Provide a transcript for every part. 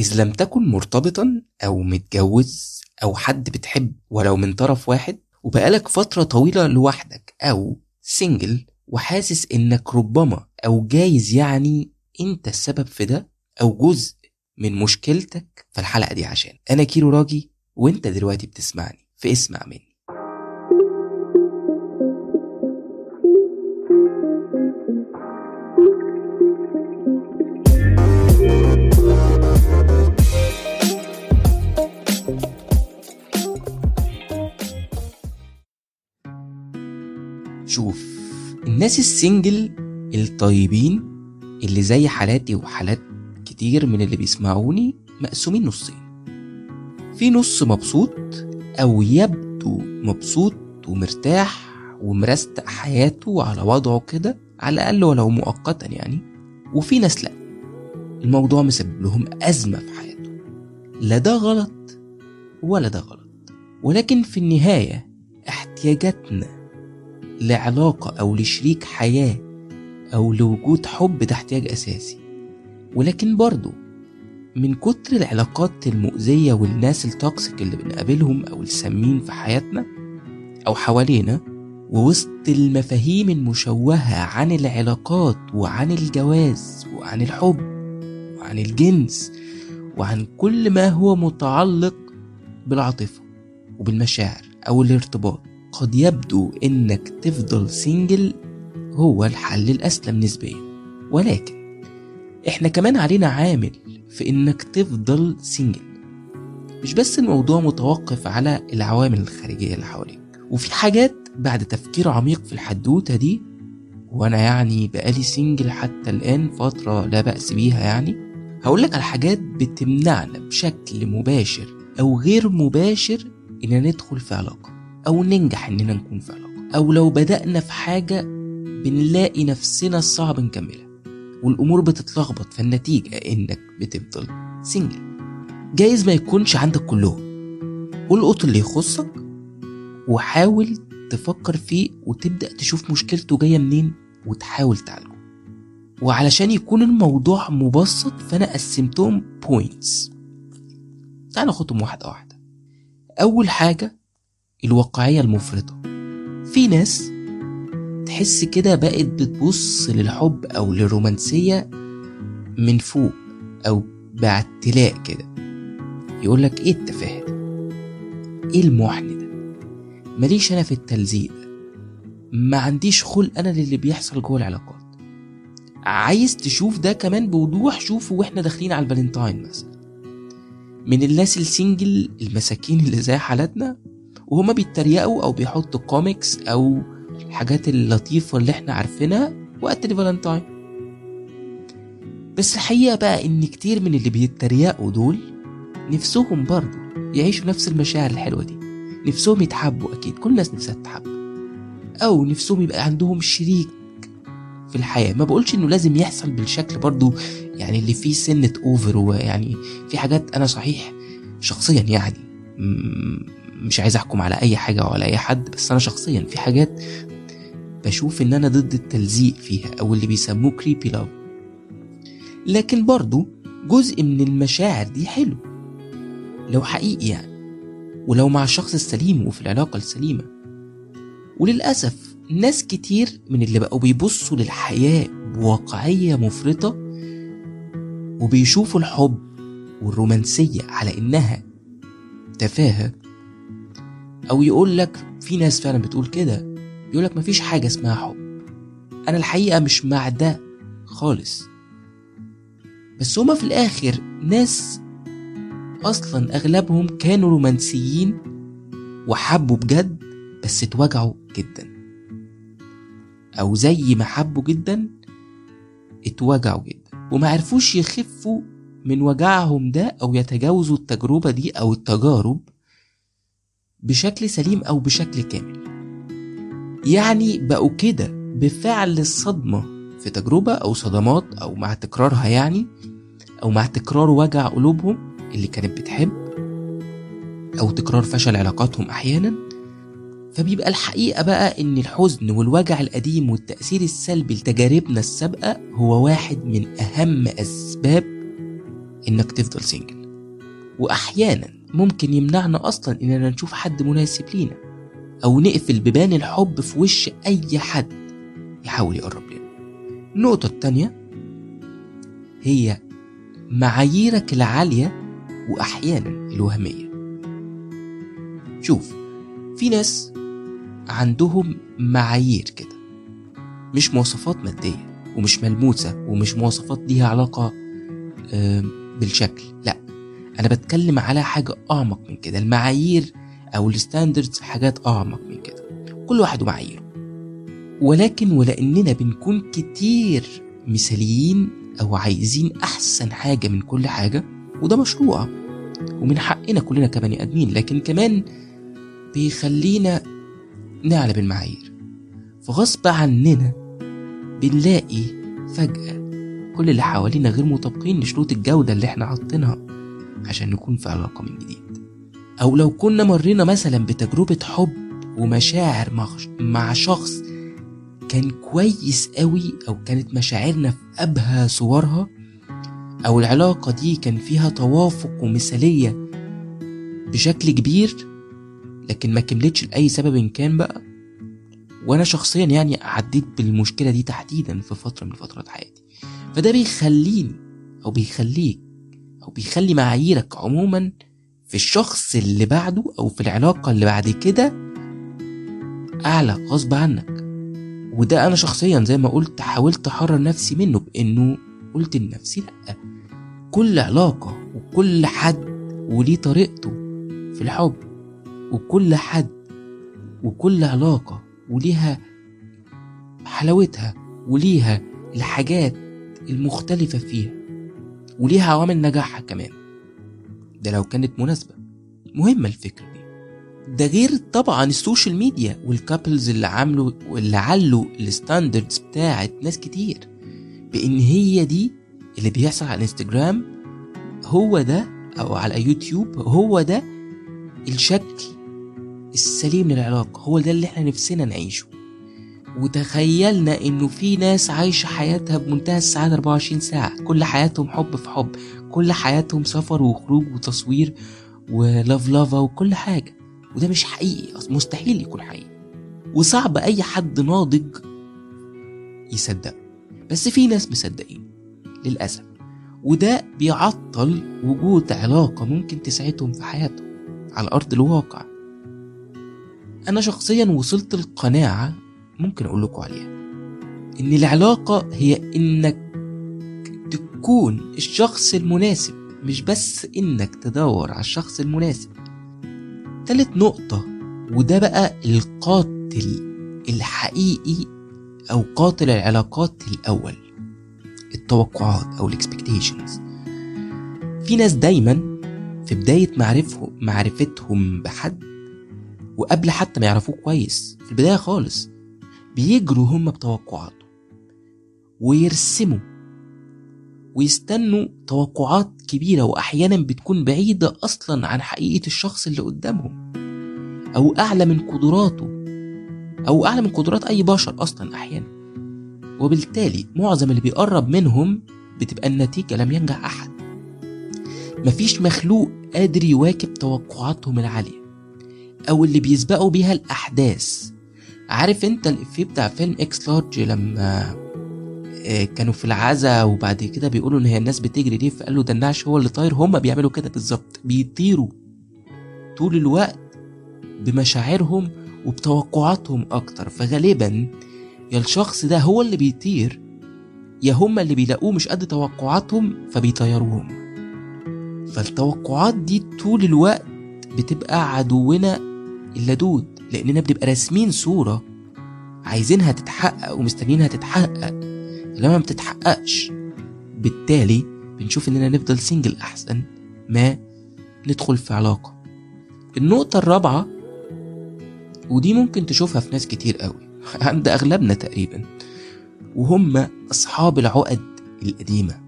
إذ لم تكن مرتبطا أو متجوز أو حد بتحب ولو من طرف واحد وبقالك فترة طويلة لوحدك أو single وحاسس إنك ربما أو جايز يعني أنت السبب في ده أو جزء من مشكلتك فالحلقة دي عشان. أنا كيرو راجي وأنت دلوقتي بتسمعني في اسمع مني. الناس السنجل الطيبين اللي زي حالاتي وحالات كتير من اللي بيسمعوني مقسومين نصين. في نص مبسوط أو يبدو مبسوط ومرتاح ومرستق حياته على وضعه كده على الأقل ولو مؤقتا يعني. وفي ناس لأ. الموضوع مسبب لهم أزمة في حياته لا ده غلط ولا ده غلط. ولكن في النهاية احتياجاتنا لعلاقة أو لشريك حياة أو لوجود حب ده احتياج أساسي. ولكن برضو من كتر العلاقات المؤذية والناس التوكسيك اللي بنقابلهم أو السامين في حياتنا أو حوالينا ووسط المفاهيم المشوهة عن العلاقات وعن الجواز وعن الحب وعن الجنس وعن كل ما هو متعلق بالعاطفة وبالمشاعر أو الارتباط. قد يبدو إنك تفضل single هو الحل الأسلم نسبيا. ولكن إحنا كمان علينا عامل في إنك تفضل single مش بس الموضوع متوقف على العوامل الخارجية اللي حواليك. وفي حاجات بعد تفكير عميق في الحدوتة دي وأنا يعني بقالي single حتى الآن فترة لا بأس بيها يعني هقولك على حاجات بتمنعنا بشكل مباشر أو غير مباشر إننا ندخل في علاقة. أو ننجح إننا نكون في علاقة. أو لو بدأنا في حاجة بنلاقي نفسنا صعب نكملها. والأمور بتتلخبط فالنتيجة إنك بتفضل سنجل جايز ما يكونش عندك كلهم. القط اللي يخصك وحاول تفكر فيه وتبدأ تشوف مشكلته جاية منين وتحاول تعالجه. وعلشان يكون الموضوع مبسط فأنا قسمتهم بوينتس تعال ناخدهم واحدة واحدة. أول حاجة الواقعية المفرطة. في ناس تحس كده بقت بتبص للحب أو للرومانسية من فوق أو باعتلاء كده. يقولك إيه التفاهة ده؟ إيه المحن ده؟ ماليش أنا في التلزيق ده. ما عنديش خلق أنا للي بيحصل جوه العلاقات. عايز تشوف ده كمان بوضوح؟ شوفه وإحنا داخلين على الفالنتاين مثلا. من الناس ال single المساكين اللي زي حالاتنا؟ وهما بيتريقوا أو بيحطوا كوميكس أو الحاجات اللطيفة اللي إحنا عارفينها وقت الفالنتاين. بس الحقيقة بقى إن كتير من اللي بيتريقوا دول نفسهم برضه يعيشوا نفس المشاعر الحلوة دي. نفسهم يتحبوا أكيد كل الناس نفسها تتحب. أو نفسهم يبقى عندهم شريك في الحياة. ما بقولش إنه لازم يحصل بالشكل برضو يعني اللي فيه سنة over ويعني في حاجات أنا صحيح شخصيا يعني مش عايز أحكم على أي حاجة ولا أي حد بس أنا شخصيا في حاجات بشوف إن أنا ضد التلزيق فيها أو اللي بيسموه creepy love لكن برضو جزء من المشاعر دي حلو لو حقيقي يعني ولو مع الشخص السليم وفي العلاقة السليمة. وللأسف ناس كتير من اللي بقوا بيبصوا للحياة بواقعية مفرطة وبيشوفوا الحب والرومانسية على إنها تفاهة أو يقول لك في ناس فعلا بتقول كده يقول لك مفيش حاجة اسمها حب. أنا الحقيقة مش مع ده خالص. بس هما في الآخر ناس أصلا أغلبهم كانوا رومانسيين وحبوا بجد بس اتوجعوا جدا. أو زي ما حبوا جدا اتوجعوا جدا. وما عرفوش يخفوا من وجعهم ده أو يتجاوزوا التجربة دي أو التجارب بشكل سليم أو بشكل كامل. يعني بقوا كده بفعل الصدمة في تجربة أو صدمات أو مع تكرارها يعني أو مع تكرار وجع قلوبهم اللي كانت بتحب أو تكرار فشل علاقاتهم أحيانا. فبيبقى الحقيقة بقى إن الحزن والوجع القديم والتأثير السلبي لتجاربنا السابقة هو واحد من أهم أسباب إنك تفضل سنجل وأحيانا ممكن يمنعنا أصلا إننا نشوف حد مناسب لينا أو نقفل بيبان الحب في وش أي حد يحاول يقرب لنا. النقطة التانية هي معاييرك العالية وأحيانا الوهمية. شوف في ناس عندهم معايير كده مش مواصفات مادية ومش ملموسة ومش مواصفات ليها علاقة بالشكل لا. أنا بتكلم على حاجة أعمق من كده المعايير أو الستاندردز حاجات أعمق من كده. كل واحد ومعاييره. ولكن ولأننا بنكون كتير مثاليين أو عايزين أحسن حاجة من كل حاجة وده مشروع ومن حقنا كلنا كبني آدمين لكن كمان بيخلينا نعلى بالمعايير. فغصب عننا بنلاقي فجأة كل اللي حوالينا غير مطابقين لشروط الجودة اللي إحنا حاطينها. عشان نكون في علاقة من جديد. أو لو كنا مرينا مثلا بتجربة حب ومشاعر مع- شخص كان كويس قوي أو كانت مشاعرنا في أبهى صورها أو العلاقة دي كان فيها توافق ومثالية بشكل كبير لكن ما كملتش لأي سبب إن كان بقى. وأنا شخصيا يعني عديت بالمشكلة دي تحديدا في فترة من فترات حياتي. فده بيخليني أو بيخليك أو بيخلي معاييرك عموما في الشخص اللي بعده أو في العلاقة اللي بعد كده أعلى غصب عنك. وده أنا شخصيا زي ما قلت حاولت أحرر نفسي منه بإنه قلت لنفسي لأ. كل علاقة وكل حد وليه طريقته في الحب وكل حد وكل علاقة وليها حلاوتها وليها الحاجات المختلفة فيها. وليها عوامل نجاحها كمان. ده لو كانت مناسبة. مهمة الفكرة دي. ده غير طبعا ال social media وال couples اللي عملوا واللي علوا ال standards بتاعت ناس كتير. بإن هي دي اللي بيحصل على الإنستجرام هو ده أو على يوتيوب هو ده الشكل السليم للعلاقة. هو ده اللي إحنا نفسنا نعيشه. وتخيلنا إنه في ناس عايشة حياتها بمنتهى السعادة 24 ساعة. كل حياتهم حب في حب. كل حياتهم سفر وخروج وتصوير ولاف لافا وكل حاجة. وده مش حقيقي. مستحيل يكون حقيقي. وصعب أي حد ناضج يصدق. بس في ناس مصدقين. للأسف. وده بيعطل وجود علاقة ممكن تساعدهم في حياتهم على أرض الواقع. أنا شخصيا وصلت القناعة ممكن أقول لكم عليها. إن العلاقة هي إنك تكون الشخص المناسب مش بس إنك تدور على الشخص المناسب. تالت نقطة وده بقى القاتل الحقيقي أو قاتل العلاقات الأول التوقعات أو الاكسبكتيشنز في ناس دايما في بداية معرفه معرفتهم بحد وقبل حتى ما يعرفوه كويس في البداية خالص بيجروا هم بتوقعاته ويرسموا ويستنوا توقعات كبيرة وأحيانا بتكون بعيدة أصلا عن حقيقة الشخص اللي قدامهم أو أعلى من قدراته أو أعلى من قدرات أي بشر أصلا أحيانا. وبالتالي معظم اللي بيقرب منهم بتبقى النتيجة لم ينجح أحد. مفيش مخلوق قادر يواكب توقعاتهم العالية أو اللي بيسبقوا بيها الأحداث. عارف انت الإفيه بتاع فيلم X Large لما آه، كانوا في العزا وبعد كده بيقولوا إن هي الناس بتجري ليه فقال له ده النعش هو اللي طاير هما بيعملوا كده بالظبط بيطيروا طول الوقت بمشاعرهم وبتوقعاتهم أكتر. فغالبا يا الشخص ده هو اللي بيطير يا هما اللي بيلاقوه مش قد توقعاتهم فبيطيروهم. فالتوقعات دي طول الوقت بتبقى عدونا اللدود لاننا بنبقى راسمين صورة عايزينها تتحقق ومستنيينها تتحقق. لما ما بتتحققش بالتالي بنشوف إننا نفضل سنجل أحسن ما ندخل في علاقة. النقطة الرابعة ودي ممكن تشوفها في ناس كتير قوي عند أغلبنا تقريبا وهم أصحاب العقد القديمة.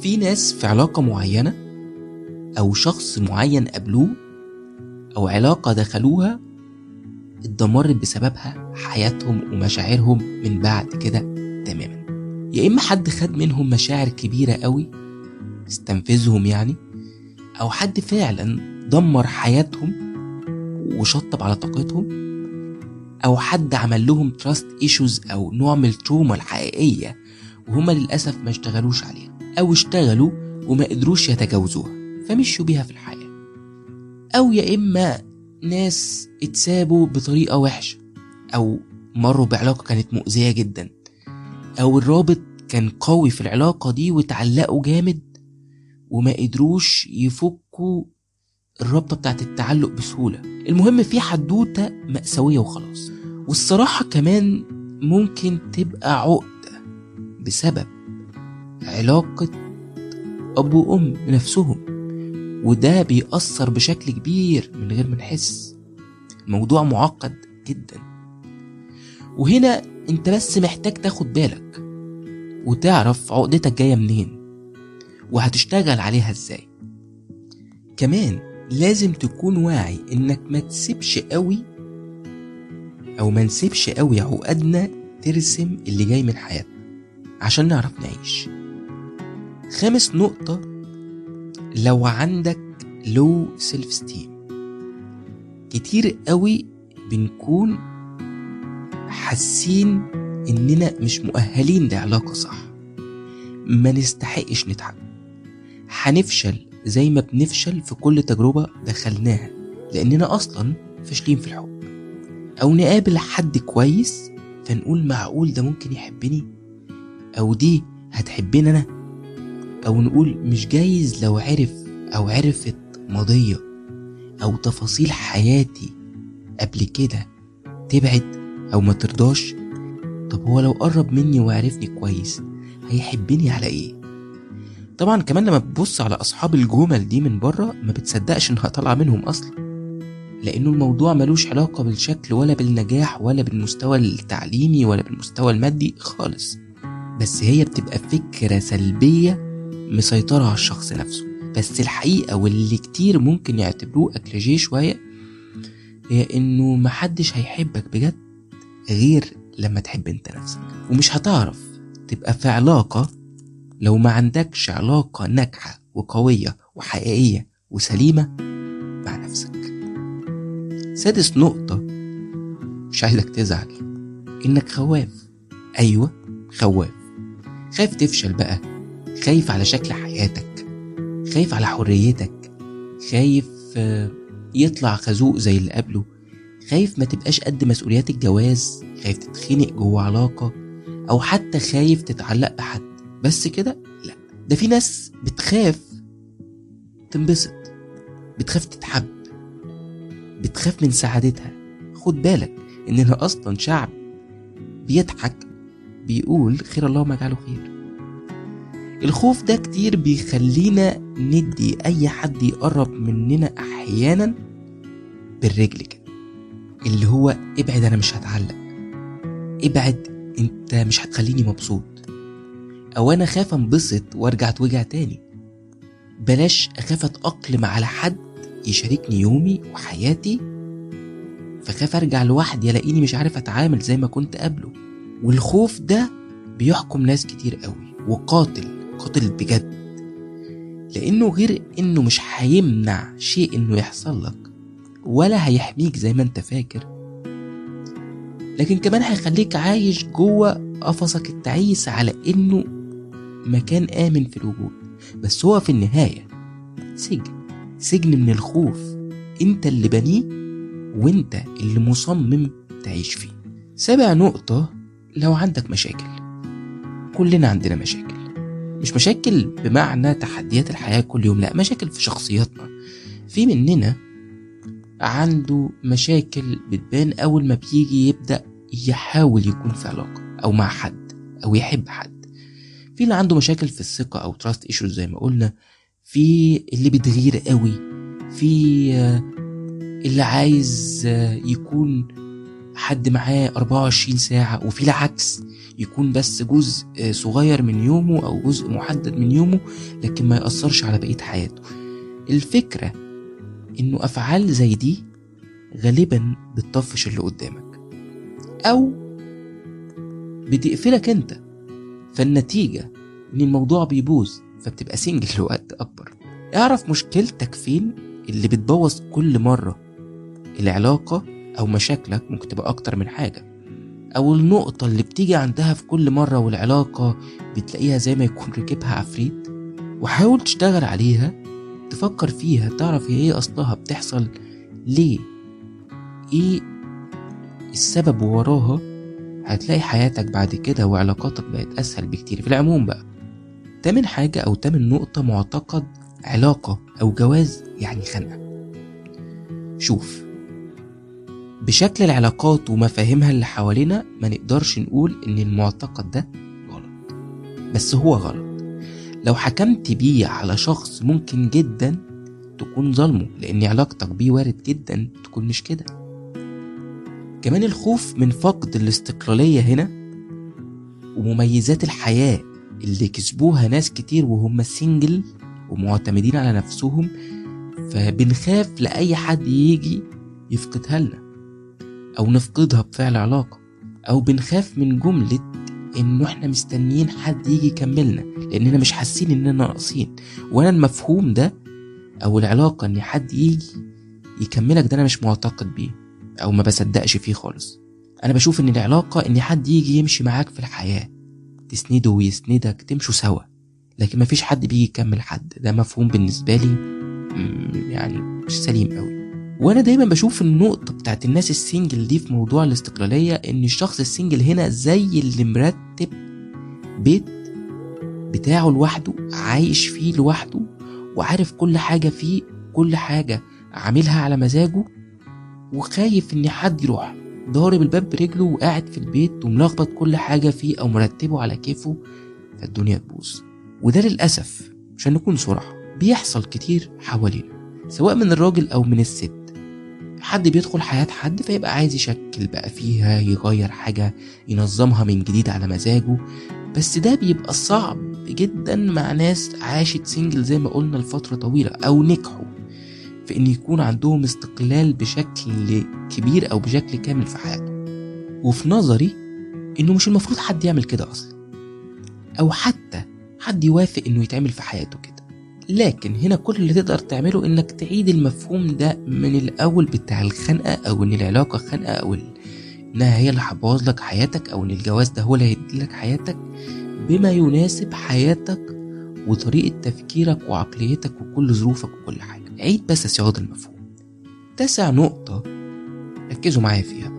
في ناس في علاقة معينة أو شخص معين قابلوه أو علاقة دخلوها اتدمرت بسببها حياتهم ومشاعرهم من بعد كده تماما. يا إما حد خد منهم مشاعر كبيرة قوي استنفذهم يعني أو حد فعلا دمر حياتهم وشطب على طاقتهم أو حد عمل لهم trust issues أو نوع من ال trauma الحقيقية وهما للأسف ما اشتغلوش عليها أو اشتغلوا وما قدروش يتجاوزوها فمشوا بيها في الحياة. أو يا إما ناس اتسابوا بطريقة وحشة أو مروا بعلاقة كانت مؤذية جدا أو الرابط كان قوي في العلاقة دي وتعلقوا جامد وما قدروش يفكوا الرابطة بتاعت التعلق بسهولة. المهم في حدوتة مأساوية وخلاص. والصراحة كمان ممكن تبقى عقدة بسبب علاقة أب وأم نفسهم. وده بيأثر بشكل كبير من غير ما نحس. الموضوع معقد جدا. وهنا انت بس محتاج تاخد بالك وتعرف عقدتك جاية منين وهتشتغل عليها إزاي. كمان لازم تكون واعي انك ما تسيبش قوي أو ما نسيبش قوي عقدنا ترسم اللي جاي من حياتنا عشان نعرف نعيش. خامس نقطة لو عندك low self-esteem كتير قوي بنكون حاسين إننا مش مؤهلين لعلاقة صح. ما نستحقش نتعب. هنفشل زي ما بنفشل في كل تجربة دخلناها لأننا أصلا فاشلين في الحب. أو نقابل حد كويس فنقول معقول ده ممكن يحبني؟ أو دي هتحبني أنا؟ أو نقول مش جايز لو عرف أو عرفت ماضية أو تفاصيل حياتي قبل كده تبعد أو ما ترضاش طب هو لو قرب مني وعرفني كويس هيحبني على إيه؟ طبعا كمان لما بتبص على أصحاب الجمل دي من بره ما بتصدقش إنها طالعة منهم أصلا لأنه الموضوع ملوش علاقة بالشكل ولا بالنجاح ولا بالمستوى التعليمي ولا بالمستوى المادي خالص بس هي بتبقى فكرة سلبية مسيطره على الشخص نفسه. بس الحقيقة واللي كتير ممكن يعتبروه اكليشيه شوية هي إنه محدش هيحبك بجد غير لما تحب أنت نفسك. ومش هتعرف تبقى في علاقة لو ما عندكش علاقة ناجحة وقوية وحقيقية وسليمة مع نفسك. سادس نقطة مش عايزك تزعل إنك خواف. أيوة خواف. خايف تفشل بقى. خايف على شكل حياتك خايف على حريتك خايف يطلع خازوق زي اللي قبله خايف ما تبقاش قد مسؤوليات الجواز خايف تتخنق جوه علاقة أو حتى خايف تتعلق بحد. بس كده لا ده في ناس بتخاف تنبسط بتخاف تتحب بتخاف من سعادتها. خد بالك إننا أصلا شعب بيضحك بيقول خير الله ما جعله خير. الخوف ده كتير بيخلينا ندي أي حد يقرب مننا أحيانا بالرجل كده اللي هو ابعد أنا مش هتعلق ابعد أنت مش هتخليني مبسوط أو أنا خاف أنبسط وأرجع اتوجع تاني. بلاش أخاف أتأقلم على حد يشاركني يومي وحياتي فخاف أرجع لوحدي ألاقيني مش عارف أتعامل زي ما كنت قبله. والخوف ده بيحكم ناس كتير قوي وقاتل. قاتل بجد. لأنه غير إنه مش هيمنع شيء إنه يحصل لك ولا هيحميك زي ما أنت فاكر. لكن كمان هيخليك عايش جوه قفصك التعيس على إنه مكان آمن في الوجود. بس هو في النهاية سجن. سجن من الخوف. أنت اللي بنيه وأنت اللي مصمم تعيش فيه. سابع نقطة لو عندك مشاكل. كلنا عندنا مشاكل. مش مشاكل بمعنى تحديات الحياة كل يوم لا مشاكل في شخصياتنا. في مننا عنده مشاكل بتبان أول ما بيجي يبدأ يحاول يكون في علاقة أو مع حد أو يحب حد. في اللي عنده مشاكل في الثقة أو trust issues زي ما قلنا. في اللي بتغير قوي. في اللي عايز يكون حد معاه 24 ساعة وفي العكس يكون بس جزء صغير من يومه أو جزء محدد من يومه لكن ما يأثرش على بقية حياته. الفكرة إنه أفعال زي دي غالبا بتطفش اللي قدامك. أو بتقفلك أنت. فالنتيجة إن الموضوع بيبوظ فبتبقى سنجل لوقت أكبر. اعرف مشكلتك فين اللي بتبوظ كل مرة؟ العلاقة أو مشاكلك ممكن تبقى أكتر من حاجة. أو النقطة اللي بتيجي عندها في كل مرة والعلاقة بتلاقيها زي ما يكون ركبها عفريت وحاول تشتغل عليها تفكر فيها تعرف هي إيه أصلها بتحصل ليه. إيه السبب وراها هتلاقي حياتك بعد كده وعلاقاتك بقت أسهل بكتير. في العموم بقى تامن حاجة أو تامن نقطة معتقد علاقة أو جواز يعني خنقة. شوف بشكل العلاقات ومفاهيمها اللي حوالينا ما نقدرش نقول إن المعتقد ده غلط. بس هو غلط. لو حكمت بيه على شخص ممكن جدا تكون ظلمه لأن علاقتك بيه وارد جدا تكون مش كده. كمان الخوف من فقد الاستقلالية هنا ومميزات الحياة اللي كسبوها ناس كتير وهم سنجل ومعتمدين على نفسهم فبنخاف لأي حد يجي يفقدها لنا. أو نفقدها بفعل علاقة. أو بنخاف من جملة إنه إحنا مستنيين حد يجي يكملنا لأننا مش حاسين إننا ناقصين. وأنا المفهوم ده أو العلاقة إن حد يجي يكملك ده أنا مش معتقد بيه أو ما بصدقش فيه خالص. أنا بشوف إن العلاقة إن حد يجي يمشي معاك في الحياة تسنده ويسندك تمشوا سوا. لكن مفيش حد بيجي يكمل حد. ده مفهوم بالنسبة لي يعني مش سليم قوي وأنا دايما بشوف النقطة بتاعت الناس ال single دي في موضوع الاستقلالية إن الشخص ال single هنا زي اللي مرتب بيت بتاعه لوحده عايش فيه لوحده وعارف كل حاجة فيه كل حاجة عاملها على مزاجه وخايف إن حد يروح ضارب الباب برجله وقاعد في البيت وملخبط كل حاجة فيه أو مرتبه على كيفه فالدنيا تبوظ. وده للأسف عشان نكون صراحة بيحصل كتير حوالينا سواء من الراجل أو من الست. حد بيدخل حياة حد فيبقى عايز يشكل بقى فيها يغير حاجة ينظمها من جديد على مزاجه. بس ده بيبقى صعب جدا مع ناس عاشت سنجل زي ما قلنا لفترة طويلة أو نجحوا في إن يكون عندهم استقلال بشكل كبير أو بشكل كامل في حياتهم. وفي نظري إنه مش المفروض حد يعمل كده أصلا. أو حتى حد يوافق إنه يتعمل في حياته كده. لكن هنا كل اللي تقدر تعمله إنك تعيد المفهوم ده من الأول بتاع الخنقة أو إن العلاقة خنقة أو إنها هي اللي هتبوظ لك حياتك أو إن الجواز ده هو اللي هيدي لك حياتك بما يناسب حياتك وطريقة تفكيرك وعقليتك وكل ظروفك وكل حاجة. عيد بس صياغه المفهوم. تاسع نقطة ركزوا معايا فيها.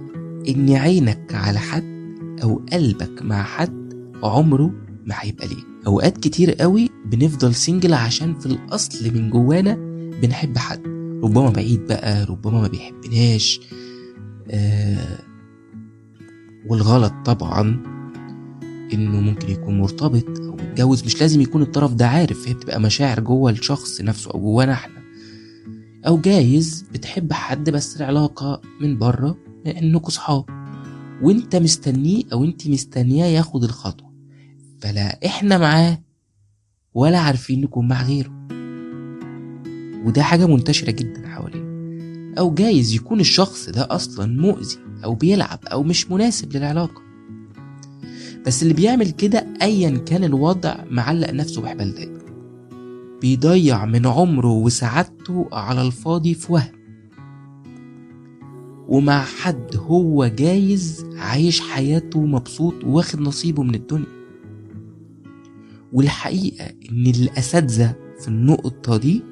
إن عينك على حد أو قلبك مع حد عمره ما هيبقى ليك. أوقات كتير قوي بنفضل سنجل عشان في الأصل من جوانا بنحب حد. ربما بعيد بقى ربما ما بيحبناش. آه والغلط طبعا إنه ممكن يكون مرتبط أو متجوز. مش لازم يكون الطرف ده عارف هي بتبقى مشاعر جوه الشخص نفسه أو جوانا إحنا. أو جايز بتحب حد بس العلاقة من بره انكوا صحاب. وإنت مستنيه أو إنت مستنياه ياخد الخطوة. فلا إحنا معاه ولا عارفين نكون مع غيره. وده حاجة منتشرة جدا حوالينا. أو جايز يكون الشخص ده أصلا مؤذي أو بيلعب أو مش مناسب للعلاقة. بس اللي بيعمل كده أيا كان الوضع معلق نفسه بحبال دايما بيضيع من عمره وسعادته على الفاضي في وهم. ومع حد هو جايز عايش حياته مبسوط واخد نصيبه من الدنيا. والحقيقة إن الأساتذة في النقطة دي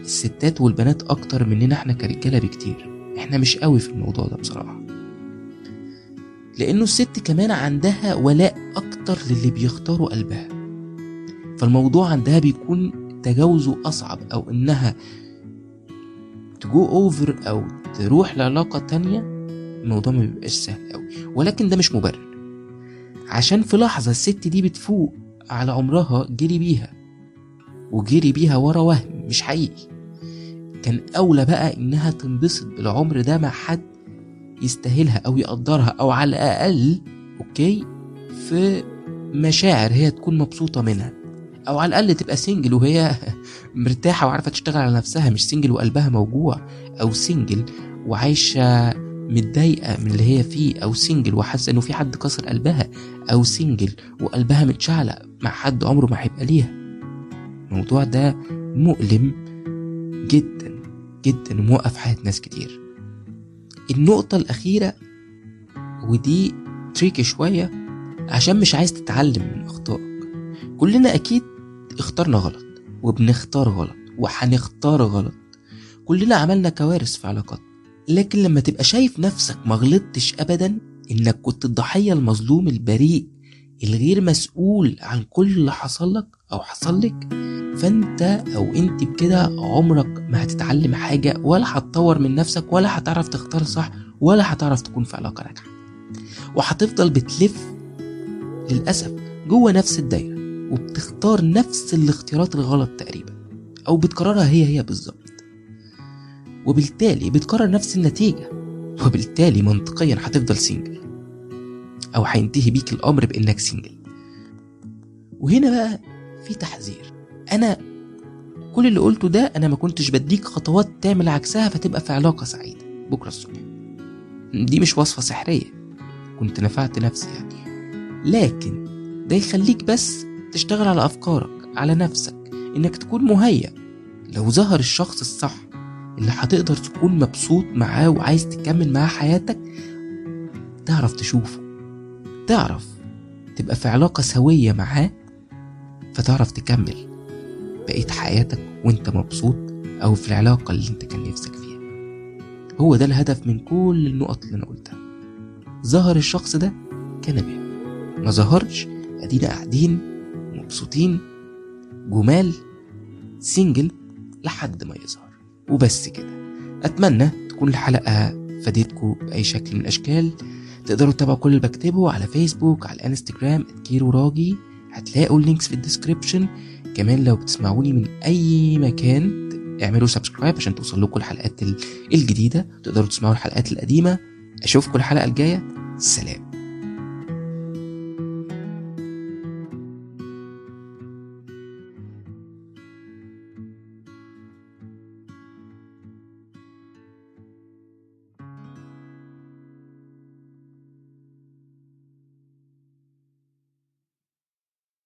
الستات والبنات أكتر مننا إحنا كرجالة بكتير. إحنا مش قوي في الموضوع ده بصراحة. لأنه الست كمان عندها ولاء أكتر للي بيختاروا قلبها. فالموضوع عندها بيكون تجاوزه أصعب أو إنها تجو أوفر أو تروح لعلاقة تانية الموضوع ما بيبقاش سهل أوي ولكن ده مش مبرر. عشان في لحظة الست دي بتفوق على عمرها جري بيها وجري بيها ورا وهم مش حقيقي. كان أولى بقى إنها تنبسط بالعمر ده مع حد يستاهلها أو يقدرها أو على الأقل Okay؟ في مشاعر هي تكون مبسوطة منها. أو على الأقل تبقى single وهي مرتاحة وعارفة تشتغل على نفسها مش single وقلبها موجوع أو single وعايشة متضايقة من اللي هي فيه أو single وحاسة إنه في حد كسر قلبها أو single وقلبها متشعلق. مع حد عمره ما هيبقى ليها. الموضوع ده مؤلم جدا جدا وموقف حياة ناس كتير. النقطة الأخيرة ودي تريكي شوية عشان مش عايز تتعلم من أخطائك. كلنا أكيد اخترنا غلط وبنختار غلط وهنختار غلط. كلنا عملنا كوارث في علاقات. لكن لما تبقى شايف نفسك ما غلطتش أبدا إنك كنت الضحية المظلوم البريء الغير مسؤول عن كل اللي حصل لك أو حصل لك فأنت أو أنت بكده عمرك ما هتتعلم حاجة ولا هتطور من نفسك ولا هتعرف تختار صح ولا هتعرف تكون في علاقة ناجحة. وهتفضل بتلف للأسف جوه نفس الدايرة وبتختار نفس الاختيارات الغلط تقريبا أو بتكررها هي هي بالظبط. وبالتالي بتكرر نفس النتيجة وبالتالي منطقيا هتفضل single أو هينتهي بيك الأمر بإنك single وهنا بقى في تحذير. أنا كل اللي قلته ده أنا ما كنتش بديك خطوات تعمل عكسها فتبقى في علاقة سعيدة. بكرة الصبح. دي مش وصفة سحرية. كنت نفعت نفسي يعني. لكن ده يخليك بس تشتغل على أفكارك على نفسك إنك تكون مهيأ. لو ظهر الشخص الصح اللي هتقدر تكون مبسوط معاه وعايز تكمل معاه حياتك تعرف تشوفه. تعرف تبقى في علاقة سوية معاه فتعرف تكمل بقية حياتك وانت مبسوط أو في العلاقة اللي انت كان نفسك فيها. هو ده الهدف من كل النقط اللي أنا قلتها. ظهر الشخص ده كان بيها ما ظهرش أدينا قاعدين مبسوطين جمال single لحد ما يظهر. وبس كده. أتمنى تكون الحلقة فادتكم بأي شكل من الأشكال. تقدروا تتابعوا كل اللي بكتبه على فيسبوك على الانستجرام كيرو راجي. هتلاقوا ال links في ال description كمان لو بتسمعوني من أي مكان اعملوا subscribe عشان توصل لكم الحلقات الجديدة. تقدروا تسمعوا الحلقات القديمة. أشوفكم الحلقة الجاية. سلام.